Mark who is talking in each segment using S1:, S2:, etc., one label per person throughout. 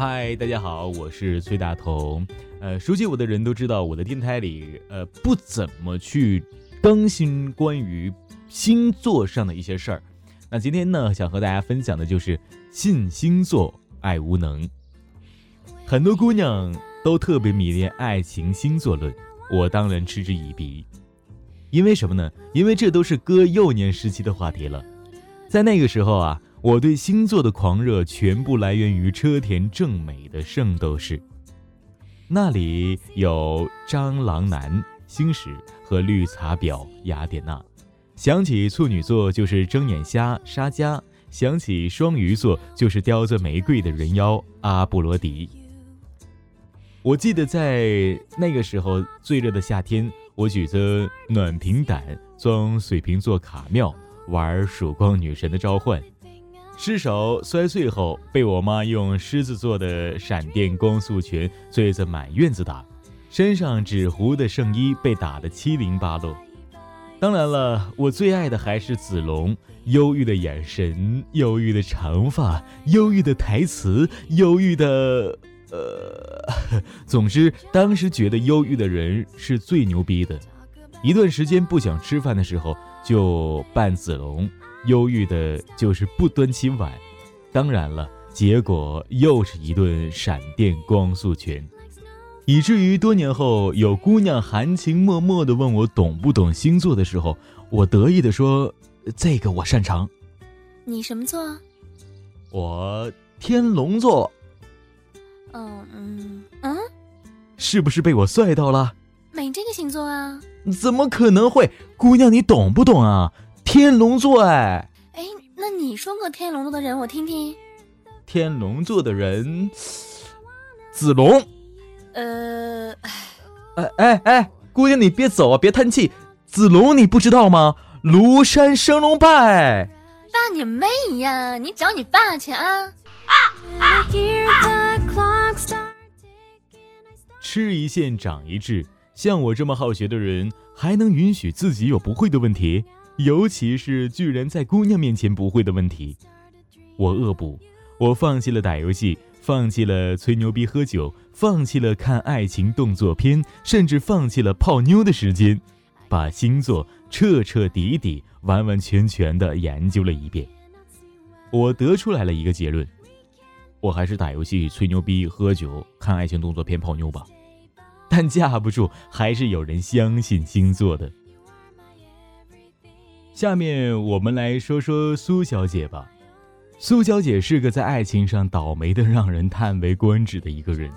S1: 嗨，大家好，我是崔大同。呃，熟悉我的人都知道，我的电台里呃不怎么去更新关于星座上的一些事儿。那今天呢，想和大家分享的就是信星座爱无能。很多姑娘都特别迷恋爱情星座论，我当然嗤之以鼻。因为什么呢？因为这都是哥幼年时期的话题了。在那个时候啊，我对星座的狂热全部来源于车田正美的《圣斗士》，那里有蟑螂男星矢和绿茶婊雅典娜。想起处女座就是睁眼瞎沙加，想起双鱼座就是叼着玫瑰的人妖阿布罗迪。我记得在那个时候最热的夏天，我举着暖瓶胆装水瓶座卡妙。玩曙光女神的召唤，尸首摔碎后被我妈用狮子座的闪电光速拳追着满院子打，身上纸糊的圣衣被打得七零八落。当然了，我最爱的还是子龙，忧郁的眼神，忧郁的长发，忧郁的台词，忧郁的……呃，总之，当时觉得忧郁的人是最牛逼的。一段时间不想吃饭的时候。就扮子龙，忧郁的就是不端起碗。当然了，结果又是一顿闪电光速拳，以至于多年后有姑娘含情脉脉地问我懂不懂星座的时候，我得意地说：“这个我擅长。”
S2: 你什么座？
S1: 我天龙座。
S2: 嗯嗯嗯，
S1: 是不是被我帅到了？
S2: 没这个星座啊。
S1: 怎么可能会？姑娘，你懂不懂啊？天龙座，哎，
S2: 哎，那你说个天龙座的人，我听听。
S1: 天龙座的人，子龙。
S2: 呃，
S1: 哎哎哎，姑娘，你别走啊，别叹气。子龙你不知道吗？庐山升龙拜。
S2: 爸你妹呀！你找你爸去啊！
S1: 吃一堑长一智。像我这么好学的人，还能允许自己有不会的问题，尤其是居然在姑娘面前不会的问题。我恶补，我放弃了打游戏，放弃了吹牛逼喝酒，放弃了看爱情动作片，甚至放弃了泡妞的时间，把星座彻彻底底、完完全全的研究了一遍。我得出来了一个结论：我还是打游戏、吹牛逼、喝酒、看爱情动作片、泡妞吧。但架不住还是有人相信星座的。下面我们来说说苏小姐吧。苏小姐是个在爱情上倒霉的让人叹为观止的一个人。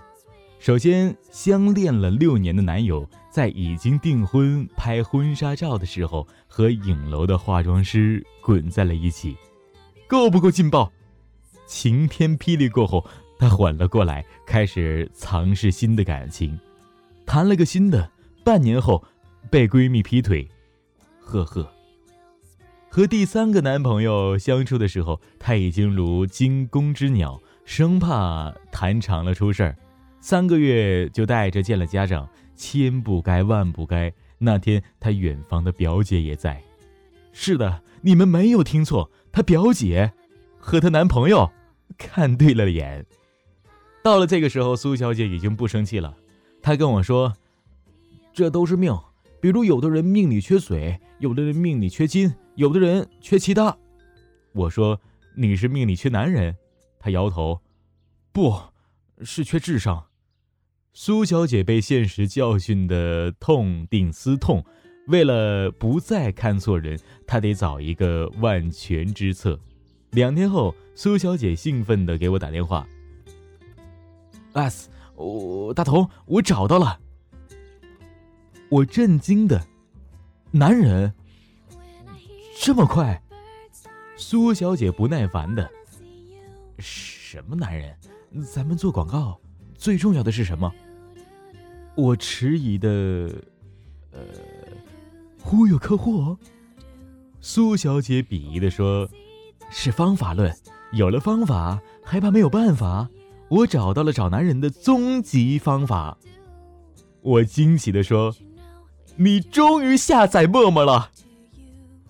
S1: 首先，相恋了六年的男友在已经订婚拍婚纱照的时候和影楼的化妆师滚在了一起，够不够劲爆？晴天霹雳过后，她缓了过来，开始尝试新的感情。谈了个新的，半年后被闺蜜劈腿，呵呵。和第三个男朋友相处的时候，她已经如惊弓之鸟，生怕谈长了出事儿。三个月就带着见了家长，千不该万不该。那天她远房的表姐也在。是的，你们没有听错，她表姐和她男朋友看对了眼。到了这个时候，苏小姐已经不生气了。她跟我说：“这都是命，比如有的人命里缺水，有的人命里缺金，有的人缺其他。”我说：“你是命里缺男人？”他摇头：“不是缺智商。”苏小姐被现实教训的痛定思痛，为了不再看错人，她得找一个万全之策。两天后，苏小姐兴奋地给我打电话：“S。”我大头，我找到了。我震惊的，男人这么快？苏小姐不耐烦的，什么男人？咱们做广告，最重要的是什么？我迟疑的，呃，忽悠客户。苏小姐鄙夷的说：“是方法论，有了方法，还怕没有办法？”我找到了找男人的终极方法，我惊喜的说：“你终于下载陌陌了。”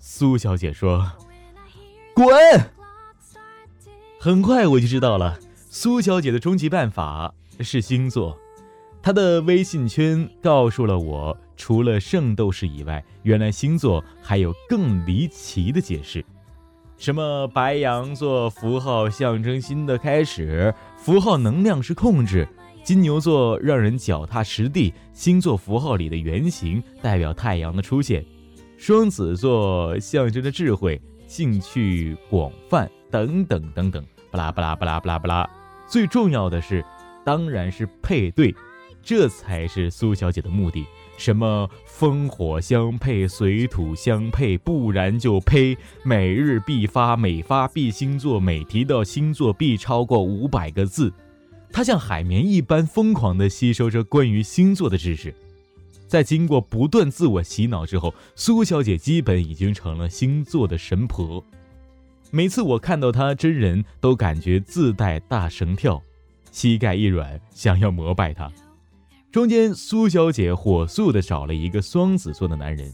S1: 苏小姐说：“滚！”很快我就知道了，苏小姐的终极办法是星座。她的微信圈告诉了我，除了圣斗士以外，原来星座还有更离奇的解释。什么白羊座符号象征新的开始，符号能量是控制；金牛座让人脚踏实地，星座符号里的圆形代表太阳的出现；双子座象征着智慧、兴趣广泛等等等等，巴拉巴拉巴拉巴拉巴拉。最重要的是，当然是配对，这才是苏小姐的目的。什么风火相配，水土相配，不然就呸！每日必发，每发必星座，每提到星座必超过五百个字。他像海绵一般疯狂地吸收着关于星座的知识。在经过不断自我洗脑之后，苏小姐基本已经成了星座的神婆。每次我看到她真人，都感觉自带大绳跳，膝盖一软，想要膜拜她。中间，苏小姐火速的找了一个双子座的男人，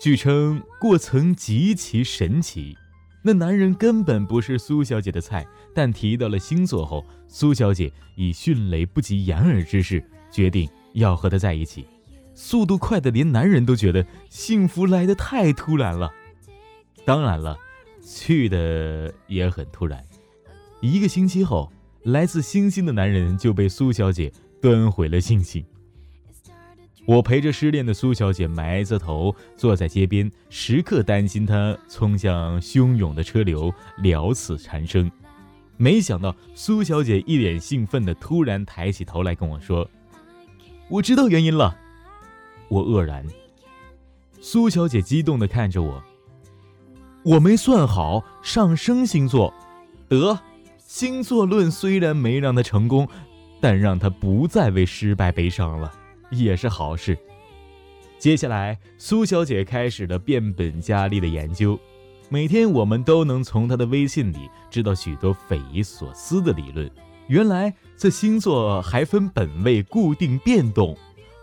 S1: 据称过程极其神奇。那男人根本不是苏小姐的菜，但提到了星座后，苏小姐以迅雷不及掩耳之势决定要和他在一起，速度快的连男人都觉得幸福来得太突然了。当然了。去的也很突然，一个星期后，来自星星的男人就被苏小姐端回了星星。我陪着失恋的苏小姐埋着头坐在街边，时刻担心她冲向汹涌的车流，了此残生。没想到苏小姐一脸兴奋的突然抬起头来跟我说：“我知道原因了。”我愕然。苏小姐激动的看着我。我没算好上升星座，得，星座论虽然没让她成功，但让她不再为失败悲伤了，也是好事。接下来，苏小姐开始了变本加厉的研究，每天我们都能从她的微信里知道许多匪夷所思的理论。原来这星座还分本位、固定、变动。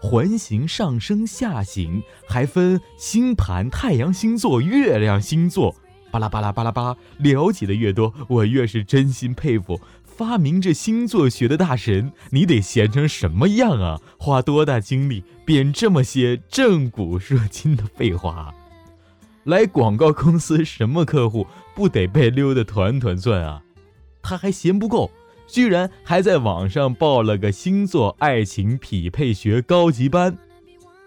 S1: 环形、上升、下行，还分星盘、太阳星座、月亮星座，巴拉巴拉巴拉巴。了解的越多，我越是真心佩服发明这星座学的大神。你得闲成什么样啊？花多大精力编这么些震古烁今的废话？来广告公司，什么客户不得被溜得团团转啊？他还嫌不够。居然还在网上报了个星座爱情匹配学高级班，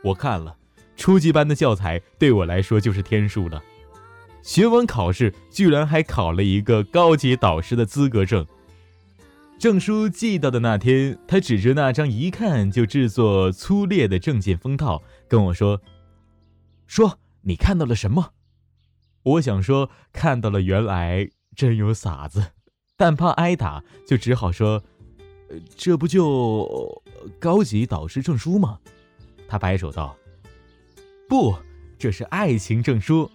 S1: 我看了初级班的教材，对我来说就是天书了。学完考试，居然还考了一个高级导师的资格证。证书寄到的那天，他指着那张一看就制作粗劣的证件封套，跟我说：“说你看到了什么？”我想说看到了，原来真有傻子。但怕挨打，就只好说：“这不就高级导师证书吗？”他摆手道：“不，这是爱情证书。”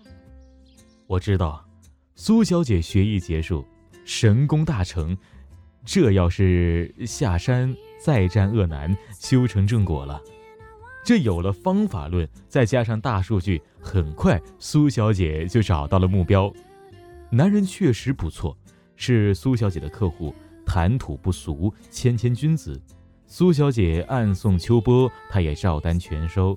S1: 我知道，苏小姐学艺结束，神功大成，这要是下山再战恶男，修成正果了。这有了方法论，再加上大数据，很快苏小姐就找到了目标。男人确实不错。是苏小姐的客户，谈吐不俗，谦谦君子。苏小姐暗送秋波，他也照单全收。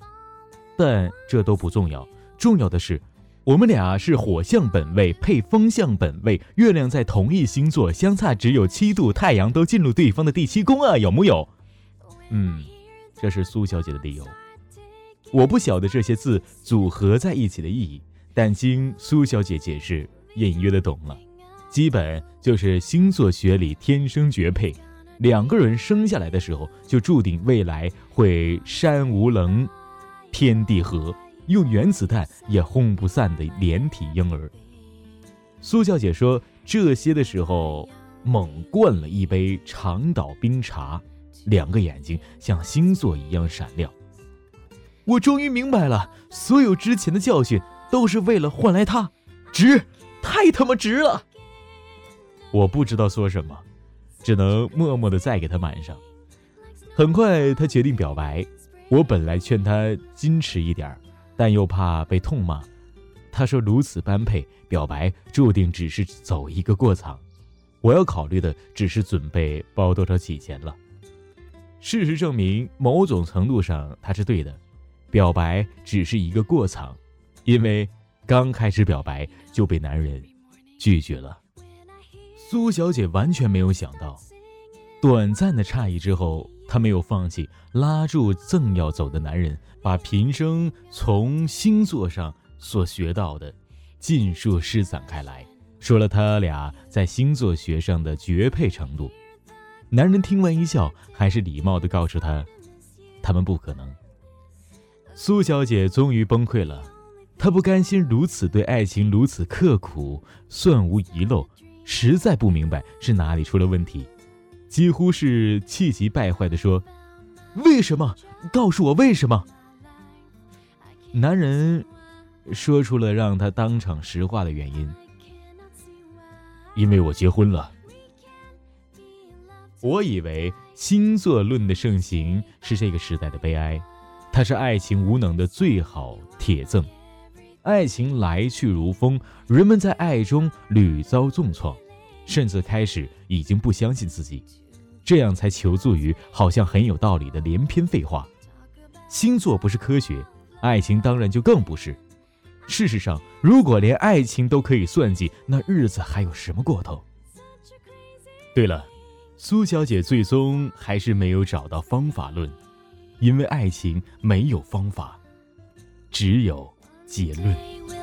S1: 但这都不重要，重要的是，我们俩是火象本位配风象本位，月亮在同一星座，相差只有七度，太阳都进入对方的第七宫啊，有木有？嗯，这是苏小姐的理由。我不晓得这些字组合在一起的意义，但经苏小姐解释，隐约的懂了。基本就是星座学里天生绝配，两个人生下来的时候就注定未来会山无棱，天地合，用原子弹也轰不散的连体婴儿。苏小姐说这些的时候，猛灌了一杯长岛冰茶，两个眼睛像星座一样闪亮。我终于明白了，所有之前的教训都是为了换来他，值，太他妈值了。我不知道说什么，只能默默的再给他满上。很快，他决定表白。我本来劝他矜持一点但又怕被痛骂。他说：“如此般配，表白注定只是走一个过场。”我要考虑的只是准备包多少起钱了。事实证明，某种程度上他是对的，表白只是一个过场，因为刚开始表白就被男人拒绝了。苏小姐完全没有想到，短暂的诧异之后，她没有放弃，拉住正要走的男人，把平生从星座上所学到的尽数施展开来，说了他俩在星座学上的绝配程度。男人听完一笑，还是礼貌地告诉他：“他们不可能。”苏小姐终于崩溃了，她不甘心如此对爱情如此刻苦，算无遗漏，实在不明白是哪里出了问题，几乎是气急败坏地说：“为什么？告诉我为什么？”男人说出了让他当场石化的原因：“因为我结婚了。”我以为星座论的盛行是这个时代的悲哀，它是爱情无能的最好铁证。爱情来去如风，人们在爱中屡遭重创，甚至开始已经不相信自己，这样才求助于好像很有道理的连篇废话。星座不是科学，爱情当然就更不是。事实上，如果连爱情都可以算计，那日子还有什么过头？对了。苏小姐最终还是没有找到方法论，因为爱情没有方法，只有结论。